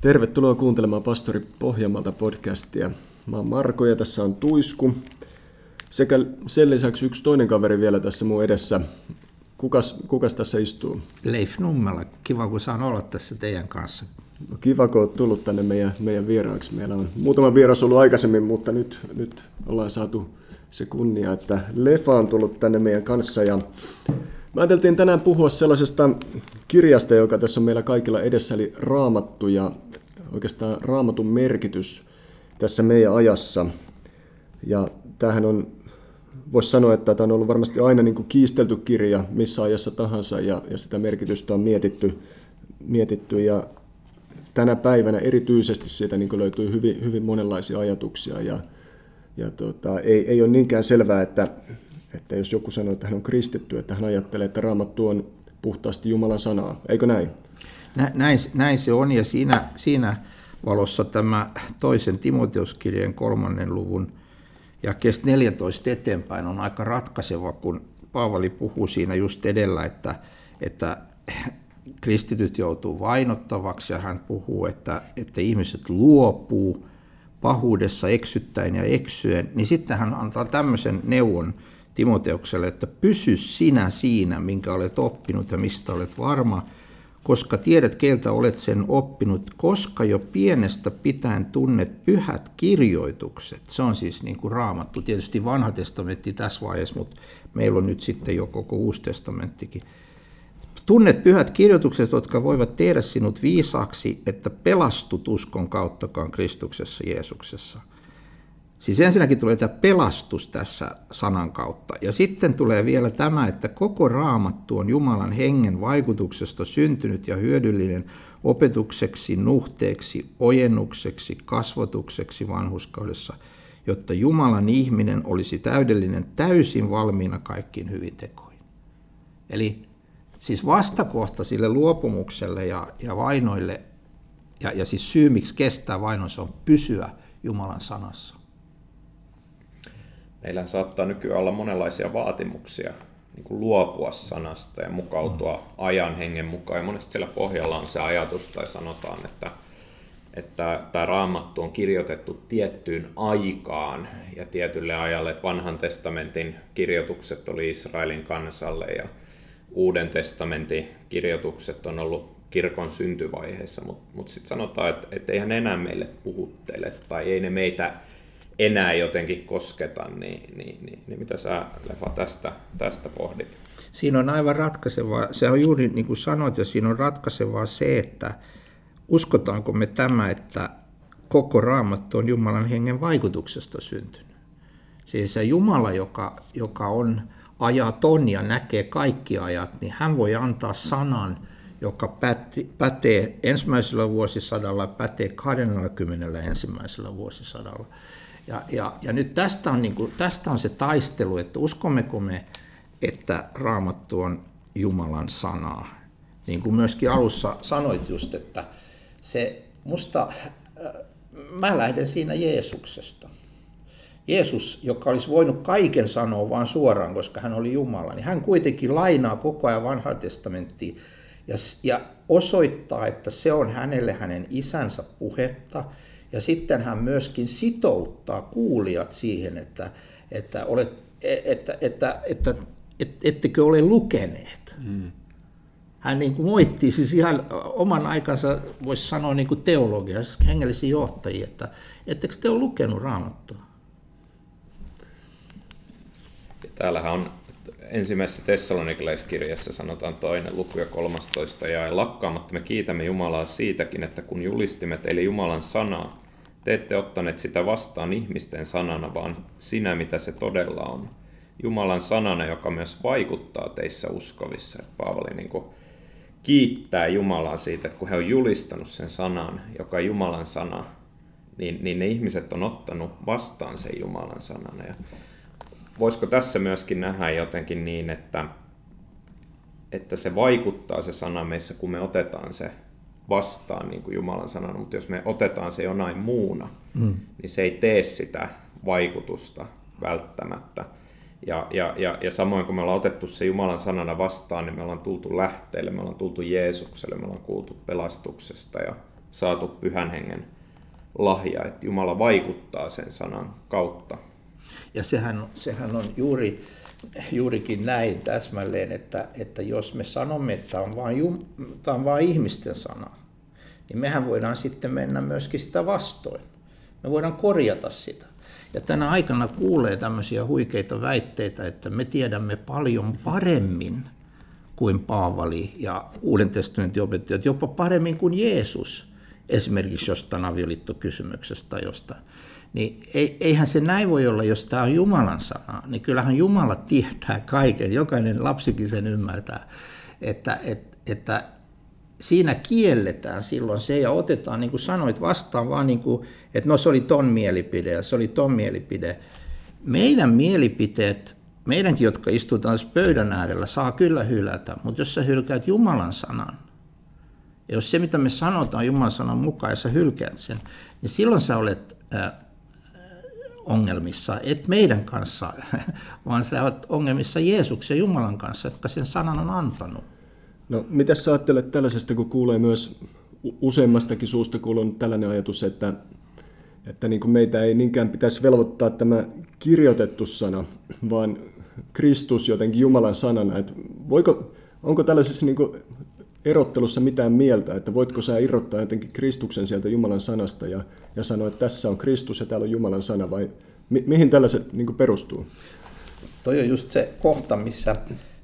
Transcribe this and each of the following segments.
Tervetuloa kuuntelemaan Pastori Pohjanmalta podcastia. Mä oon Marko ja tässä on Tuisku. Sekä sen lisäksi yksi toinen kaveri vielä tässä mun edessä. Kukas, kukas tässä istuu? Leif Nummela, kiva kun saan olla tässä teidän kanssa. No, kiva kun olet tullut tänne meidän, meidän vieraaksi. Meillä on muutama vieras ollut aikaisemmin, mutta nyt, nyt ollaan saatu se kunnia, että Lefa on tullut tänne meidän kanssa. Ja Mä ajateltiin tänään puhua sellaisesta kirjasta, joka tässä on meillä kaikilla edessä, eli Raamattu ja oikeastaan Raamatun merkitys tässä meidän ajassa. Ja tämähän on, voisi sanoa, että tämä on ollut varmasti aina niin kuin kiistelty kirja missä ajassa tahansa ja, ja sitä merkitystä on mietitty, mietitty ja tänä päivänä erityisesti siitä niin kuin löytyy hyvin, hyvin monenlaisia ajatuksia ja, ja tota, ei, ei ole niinkään selvää, että että jos joku sanoo, että hän on kristitty, että hän ajattelee, että raamattu on puhtaasti Jumalan sanaa. Eikö näin? Näin, näin se on, ja siinä, siinä valossa tämä toisen Timoteuskirjeen kolmannen luvun ja kest 14 eteenpäin on aika ratkaiseva, kun Paavali puhuu siinä just edellä, että, että kristityt joutuu vainottavaksi ja hän puhuu, että, että ihmiset luopuu pahuudessa eksyttäen ja eksyen, niin sitten hän antaa tämmöisen neuvon, Timoteukselle, että pysy sinä siinä, minkä olet oppinut ja mistä olet varma, koska tiedät, keltä olet sen oppinut, koska jo pienestä pitäen tunnet pyhät kirjoitukset. Se on siis niin kuin raamattu, tietysti vanha testamentti tässä vaiheessa, mutta meillä on nyt sitten jo koko uusi testamenttikin. Tunnet pyhät kirjoitukset, jotka voivat tehdä sinut viisaaksi, että pelastut uskon kauttakaan Kristuksessa Jeesuksessa – Siis ensinnäkin tulee tämä pelastus tässä sanan kautta. Ja sitten tulee vielä tämä, että koko raamattu on Jumalan hengen vaikutuksesta syntynyt ja hyödyllinen opetukseksi, nuhteeksi, ojennukseksi, kasvatukseksi vanhuskaudessa, jotta Jumalan ihminen olisi täydellinen täysin valmiina kaikkiin hyvin tekoihin. Eli siis vastakohta sille luopumukselle ja, ja vainoille, ja, ja siis syy miksi kestää vainoissa on pysyä Jumalan sanassa meillä saattaa nykyään olla monenlaisia vaatimuksia niin kuin luopua sanasta ja mukautua mm. ajan hengen mukaan. Ja monesti siellä pohjalla on se ajatus tai sanotaan, että, että tämä raamattu on kirjoitettu tiettyyn aikaan ja tietylle ajalle. Että vanhan testamentin kirjoitukset oli Israelin kansalle ja Uuden testamentin kirjoitukset on ollut kirkon syntyvaiheessa, mutta mut sitten sanotaan, että, että eihän enää meille puhuttele tai ei ne meitä enää jotenkin kosketa, niin, niin, niin, niin mitä sä Lefa tästä, tästä pohdit? Siinä on aivan ratkaisevaa, se on juuri niin kuin sanoit, ja siinä on ratkaisevaa se, että uskotaanko me tämä, että koko raamattu on Jumalan hengen vaikutuksesta syntynyt. Siis se Jumala, joka, joka on ajaton ja näkee kaikki ajat, niin hän voi antaa sanan, joka päti, pätee ensimmäisellä vuosisadalla, pätee 20 ensimmäisellä vuosisadalla. Ja, ja, ja nyt tästä on, niin kuin, tästä on se taistelu, että uskommeko me, että raamattu on Jumalan sanaa. Niin kuin myöskin alussa sanoit just, että se musta, äh, mä lähden siinä Jeesuksesta. Jeesus, joka olisi voinut kaiken sanoa vaan suoraan, koska hän oli Jumala, niin hän kuitenkin lainaa koko ajan vanhaa testamenttia ja, ja osoittaa, että se on hänelle hänen isänsä puhetta – ja sitten hän myöskin sitouttaa kuulijat siihen, että, että, olet, että, että, että, että ettekö ole lukeneet. Mm. Hän niin kuin moittii siis ihan oman aikansa, voisi sanoa niin kuin teologiassa, hengellisiä johtajia, että ettekö te ole lukenut raamattua? Täällähän on ensimmäisessä Tessalonikalaiskirjassa sanotaan toinen luku ja 13 ja lakkaamatta me kiitämme Jumalaa siitäkin, että kun julistimme teille Jumalan sanaa, te ette ottaneet sitä vastaan ihmisten sanana, vaan sinä mitä se todella on. Jumalan sanana, joka myös vaikuttaa teissä uskovissa. Paavali niin kuin kiittää Jumalaa siitä, että kun he on julistanut sen sanan, joka on Jumalan sana, niin, niin ne ihmiset on ottanut vastaan sen Jumalan sanana. Ja voisiko tässä myöskin nähdä jotenkin niin, että, että se vaikuttaa se sana meissä, kun me otetaan se vastaan, niin kuin Jumala on sanonut, mutta jos me otetaan se jonain muuna, mm. niin se ei tee sitä vaikutusta välttämättä. Ja, ja, ja, ja samoin kun me ollaan otettu se Jumalan sanana vastaan, niin me ollaan tultu lähteelle, me ollaan tultu Jeesukselle, me ollaan kuultu pelastuksesta ja saatu pyhän hengen lahja, että Jumala vaikuttaa sen sanan kautta. Ja sehän, sehän on juuri, juurikin näin täsmälleen, että, että jos me sanomme, että tämä on, vain, tämä on vain ihmisten sana, niin mehän voidaan sitten mennä myöskin sitä vastoin. Me voidaan korjata sitä. Ja tänä aikana kuulee tämmöisiä huikeita väitteitä, että me tiedämme paljon paremmin kuin Paavali ja Uuden testamentin opettajat, jopa paremmin kuin Jeesus, esimerkiksi jostain avioliittokysymyksestä tai jostain. Niin eihän se näin voi olla, jos tämä on Jumalan sana. Niin kyllähän Jumala tietää kaiken, jokainen lapsikin sen ymmärtää, että, että, että siinä kielletään silloin se ja otetaan, niin kuin sanoit, vastaan vaan niin kuin, että no se oli ton mielipide ja se oli ton mielipide. Meidän mielipiteet, meidänkin, jotka istutaan pöydän äärellä, saa kyllä hylätä, mutta jos sä hylkäät Jumalan sanan, ja jos se, mitä me sanotaan Jumalan sanan mukaan, ja sä hylkäät sen, niin silloin sä olet äh, ongelmissa, et meidän kanssa, vaan sä olet ongelmissa Jeesuksen ja Jumalan kanssa, jotka sen sanan on antanut. No, mitä sä ajattelet tällaisesta, kun kuulee myös useammastakin suusta kuulunut tällainen ajatus, että, että niin kuin meitä ei niinkään pitäisi velvoittaa tämä kirjoitettu sana, vaan Kristus jotenkin Jumalan sanana. Että voiko, onko tällaisessa niin kuin erottelussa mitään mieltä, että voitko sä irrottaa jotenkin Kristuksen sieltä Jumalan sanasta ja, ja sanoa, että tässä on Kristus ja täällä on Jumalan sana, vai mi, mihin tällaiset niin perustuu? Toi on just se kohta, missä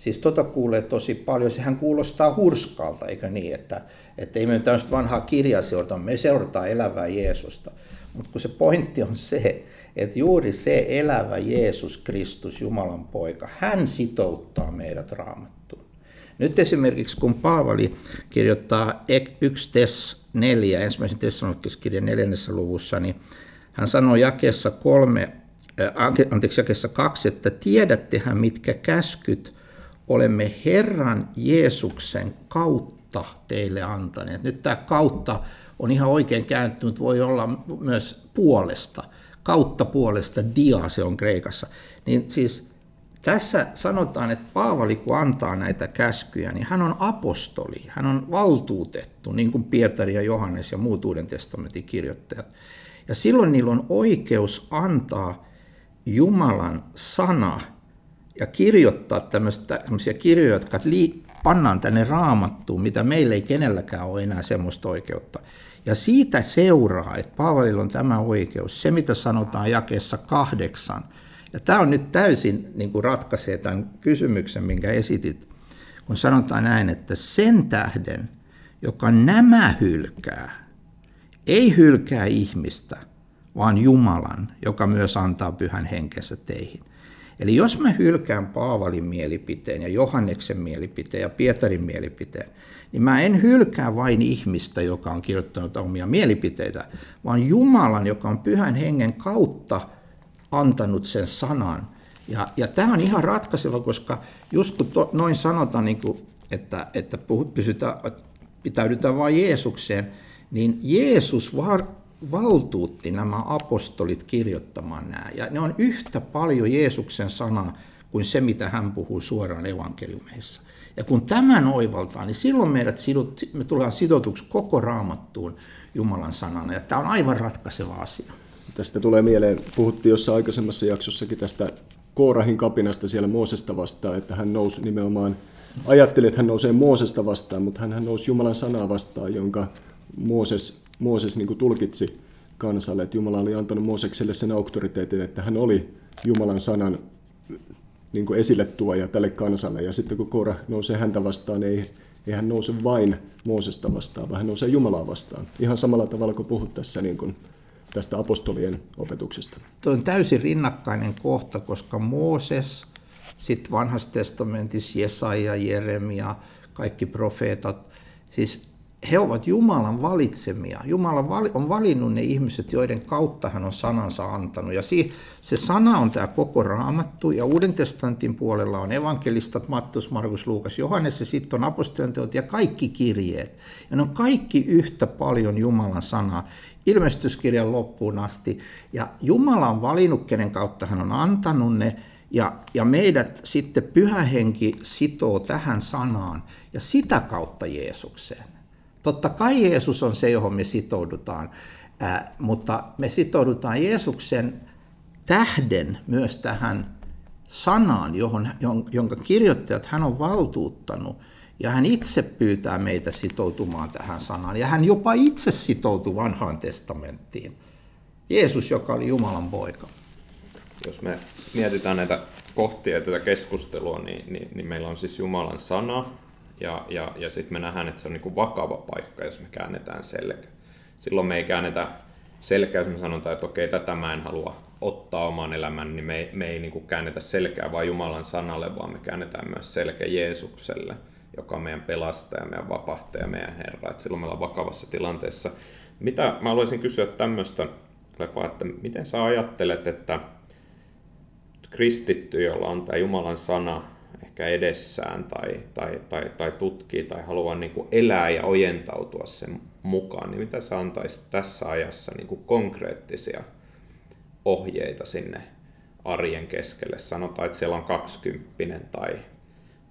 Siis tota kuulee tosi paljon. Sehän kuulostaa hurskalta, eikä niin, että, että ei me tämmöistä vanhaa kirjaa seurata, me seurataan elävää Jeesusta. Mutta kun se pointti on se, että juuri se elävä Jeesus Kristus, Jumalan poika, hän sitouttaa meidät raamattuun. Nyt esimerkiksi kun Paavali kirjoittaa 1 Tess 4, ensimmäisen Tessalonikkis-kirjan neljännessä luvussa, niin hän sanoo jakeessa kolme, anteeksi, jakeessa kaksi, että tiedättehän mitkä käskyt olemme Herran Jeesuksen kautta teille antaneet. Nyt tämä kautta on ihan oikein kääntynyt, voi olla myös puolesta. Kautta puolesta, dia se on kreikassa. Niin siis tässä sanotaan, että Paavali kun antaa näitä käskyjä, niin hän on apostoli, hän on valtuutettu, niin kuin Pietari ja Johannes ja muut Uuden testamentin kirjoittajat. Ja silloin niillä on oikeus antaa Jumalan sana ja kirjoittaa tämmöisiä kirjoja, jotka pannaan tänne raamattuun, mitä meillä ei kenelläkään ole enää semmoista oikeutta. Ja siitä seuraa, että Paavalilla on tämä oikeus, se mitä sanotaan jakeessa kahdeksan. Ja tämä on nyt täysin niin kuin ratkaisee tämän kysymyksen, minkä esitit, kun sanotaan näin, että sen tähden, joka nämä hylkää, ei hylkää ihmistä, vaan Jumalan, joka myös antaa pyhän henkensä teihin. Eli jos mä hylkään Paavalin mielipiteen ja Johanneksen mielipiteen ja Pietarin mielipiteen, niin mä en hylkää vain ihmistä, joka on kirjoittanut omia mielipiteitä, vaan Jumalan, joka on pyhän hengen kautta antanut sen sanan. Ja, ja tämä on ihan ratkaiseva, koska just kun to, noin sanotaan, niin kuin, että, että pysytään, pitäydytään vain Jeesukseen, niin Jeesus var, valtuutti nämä apostolit kirjoittamaan nämä. Ja ne on yhtä paljon Jeesuksen sanaa kuin se, mitä hän puhuu suoraan evankeliumeissa. Ja kun tämän oivaltaa, niin silloin meidät sidot, me tullaan sidotuksi koko raamattuun Jumalan sanana. Ja tämä on aivan ratkaiseva asia. Tästä tulee mieleen, puhuttiin jossain aikaisemmassa jaksossakin tästä Koorahin kapinasta siellä Moosesta vastaan, että hän nousi nimenomaan, ajatteli, että hän nousee Moosesta vastaan, mutta hän nousi Jumalan sanaa vastaan, jonka Mooses Mooses niin tulkitsi kansalle, että Jumala oli antanut Moosekselle sen auktoriteetin, että hän oli Jumalan sanan niin kuin esille tuoja tälle kansalle. Ja sitten kun Kora nousee häntä vastaan, ei, ei hän nouse vain Moosesta vastaan, vaan hän nousee Jumalaa vastaan. Ihan samalla tavalla kuin puhut tässä niin kuin tästä apostolien opetuksesta. Tuo on täysin rinnakkainen kohta, koska Mooses, sitten vanhassa testamentissa Jesaja, Jeremia, kaikki profeetat, siis he ovat Jumalan valitsemia. Jumala on valinnut ne ihmiset, joiden kautta hän on sanansa antanut. Ja se sana on tämä koko raamattu, ja Uuden testamentin puolella on evankelistat, Mattus, Markus, Luukas, Johannes, ja sitten on apostolien ja kaikki kirjeet. Ja ne on kaikki yhtä paljon Jumalan sanaa, ilmestyskirjan loppuun asti. Ja Jumala on valinnut, kenen kautta hän on antanut ne, Ja, ja meidät sitten pyhä henki sitoo tähän sanaan ja sitä kautta Jeesukseen. Totta kai Jeesus on se, johon me sitoudutaan, ää, mutta me sitoudutaan Jeesuksen tähden myös tähän sanaan, johon, jonka kirjoittajat hän on valtuuttanut. Ja hän itse pyytää meitä sitoutumaan tähän sanaan. Ja hän jopa itse sitoutui vanhaan testamenttiin. Jeesus, joka oli Jumalan poika. Jos me mietitään näitä kohtia ja tätä keskustelua, niin, niin, niin meillä on siis Jumalan sana, ja, ja, ja sitten me nähdään, että se on niin kuin vakava paikka, jos me käännetään selkä. Silloin me ei käännetä selkää, jos me sanotaan, että okei, tätä mä en halua ottaa oman elämän, niin me ei, me ei niin kuin käännetä selkää vain Jumalan sanalle, vaan me käännetään myös selkä Jeesukselle, joka on meidän pelastaja, meidän vapahtaja, meidän Herra. Et silloin me ollaan vakavassa tilanteessa. Mitä mä haluaisin kysyä tämmöistä, että miten sä ajattelet, että kristitty, jolla on tämä Jumalan sana ehkä edessään tai, tai, tai, tai tutkii tai haluaa niin kuin elää ja ojentautua sen mukaan, niin mitä sä antaisit tässä ajassa niin kuin konkreettisia ohjeita sinne arjen keskelle? Sanotaan, että siellä on 20 tai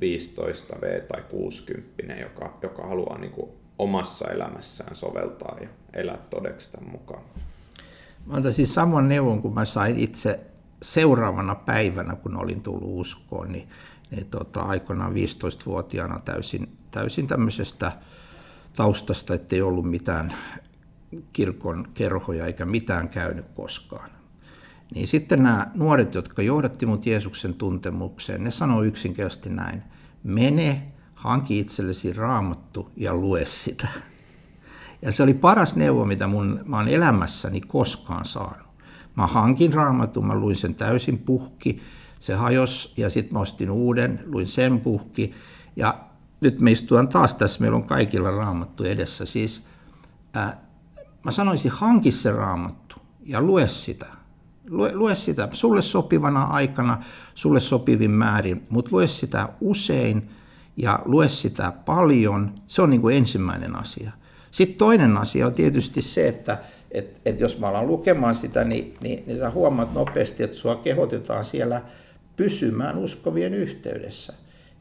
15V tai 60, joka, joka haluaa niin kuin omassa elämässään soveltaa ja elää todeksi tämän mukaan. Mä antaisin saman neuvon, kun mä sain itse seuraavana päivänä, kun olin tullut uskoon, niin, niin tota, aikoinaan 15-vuotiaana täysin, täysin tämmöisestä taustasta, ettei ollut mitään kirkon kerhoja eikä mitään käynyt koskaan. Niin sitten nämä nuoret, jotka johdatti mut Jeesuksen tuntemukseen, ne sanoo yksinkertaisesti näin, mene, hanki itsellesi raamattu ja lue sitä. Ja se oli paras neuvo, mitä mun, mä oon elämässäni koskaan saanut. Mä hankin raamatun, mä luin sen täysin puhki, se hajos ja sitten mä ostin uuden, luin sen puhki. Ja nyt me istutaan taas tässä, meillä on kaikilla raamattu edessä. Siis ää, mä sanoisin, hanki se raamattu ja lue sitä. Lue, lue sitä sulle sopivana aikana, sulle sopivin määrin, mutta lue sitä usein ja lue sitä paljon. Se on niin kuin ensimmäinen asia. Sitten toinen asia on tietysti se, että et, et jos mä alan lukemaan sitä, niin, niin, niin sä huomaat nopeasti, että sua kehotetaan siellä pysymään uskovien yhteydessä.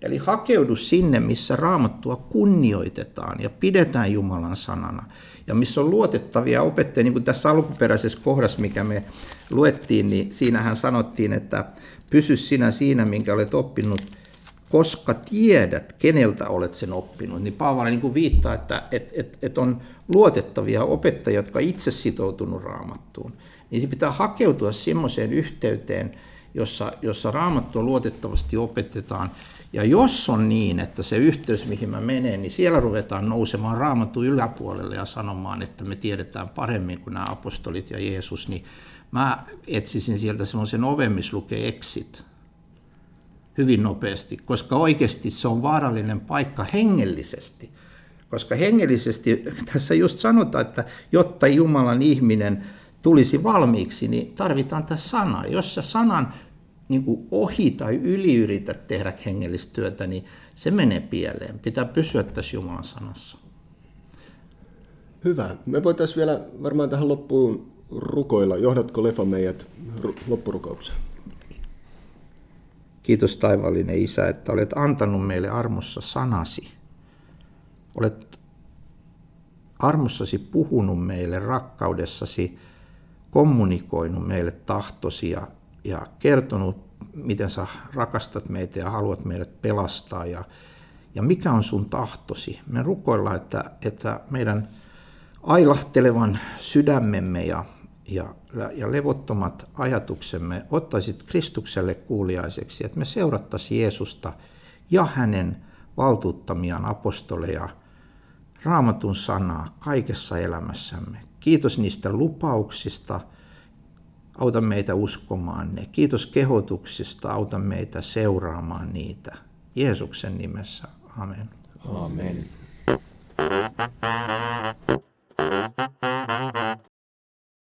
Eli hakeudu sinne, missä raamattua kunnioitetaan ja pidetään Jumalan sanana. Ja missä on luotettavia opettajia, niin kuin tässä alkuperäisessä kohdassa, mikä me luettiin, niin siinähän sanottiin, että pysy sinä siinä, minkä olet oppinut, koska tiedät, keneltä olet sen oppinut. Niin Paavali niin kuin viittaa, että et, et, et on luotettavia opettajia, jotka itse sitoutunut raamattuun. Niin se pitää hakeutua semmoiseen yhteyteen, jossa, jossa raamattua luotettavasti opetetaan. Ja jos on niin, että se yhteys, mihin mä menen, niin siellä ruvetaan nousemaan raamattu yläpuolelle ja sanomaan, että me tiedetään paremmin kuin nämä apostolit ja Jeesus, niin mä etsisin sieltä semmoisen oven, missä lukee exit hyvin nopeasti, koska oikeasti se on vaarallinen paikka hengellisesti. Koska hengellisesti tässä just sanotaan, että jotta Jumalan ihminen tulisi valmiiksi, niin tarvitaan tässä sana. Jos sä sanan niin kuin ohi tai yli yrität tehdä hengellistä työtä, niin se menee pieleen. Pitää pysyä tässä Jumalan sanassa. Hyvä. Me voitaisiin vielä varmaan tähän loppuun rukoilla. Johdatko Lefa meidät loppurukoukseen? Kiitos taivallinen Isä, että olet antanut meille armossa sanasi. Olet armossasi puhunut meille rakkaudessasi, kommunikoinut meille tahtosi ja, ja kertonut, miten sä rakastat meitä ja haluat meidät pelastaa ja, ja mikä on sun tahtosi. Me rukoillaan, että, että meidän ailahtelevan sydämemme ja, ja, ja levottomat ajatuksemme ottaisit Kristukselle kuuliaiseksi, että me seurattaisiin Jeesusta ja hänen valtuuttamiaan apostoleja, raamatun sanaa kaikessa elämässämme. Kiitos niistä lupauksista, auta meitä uskomaan ne. Kiitos kehotuksista, auta meitä seuraamaan niitä. Jeesuksen nimessä. Amen. Amen.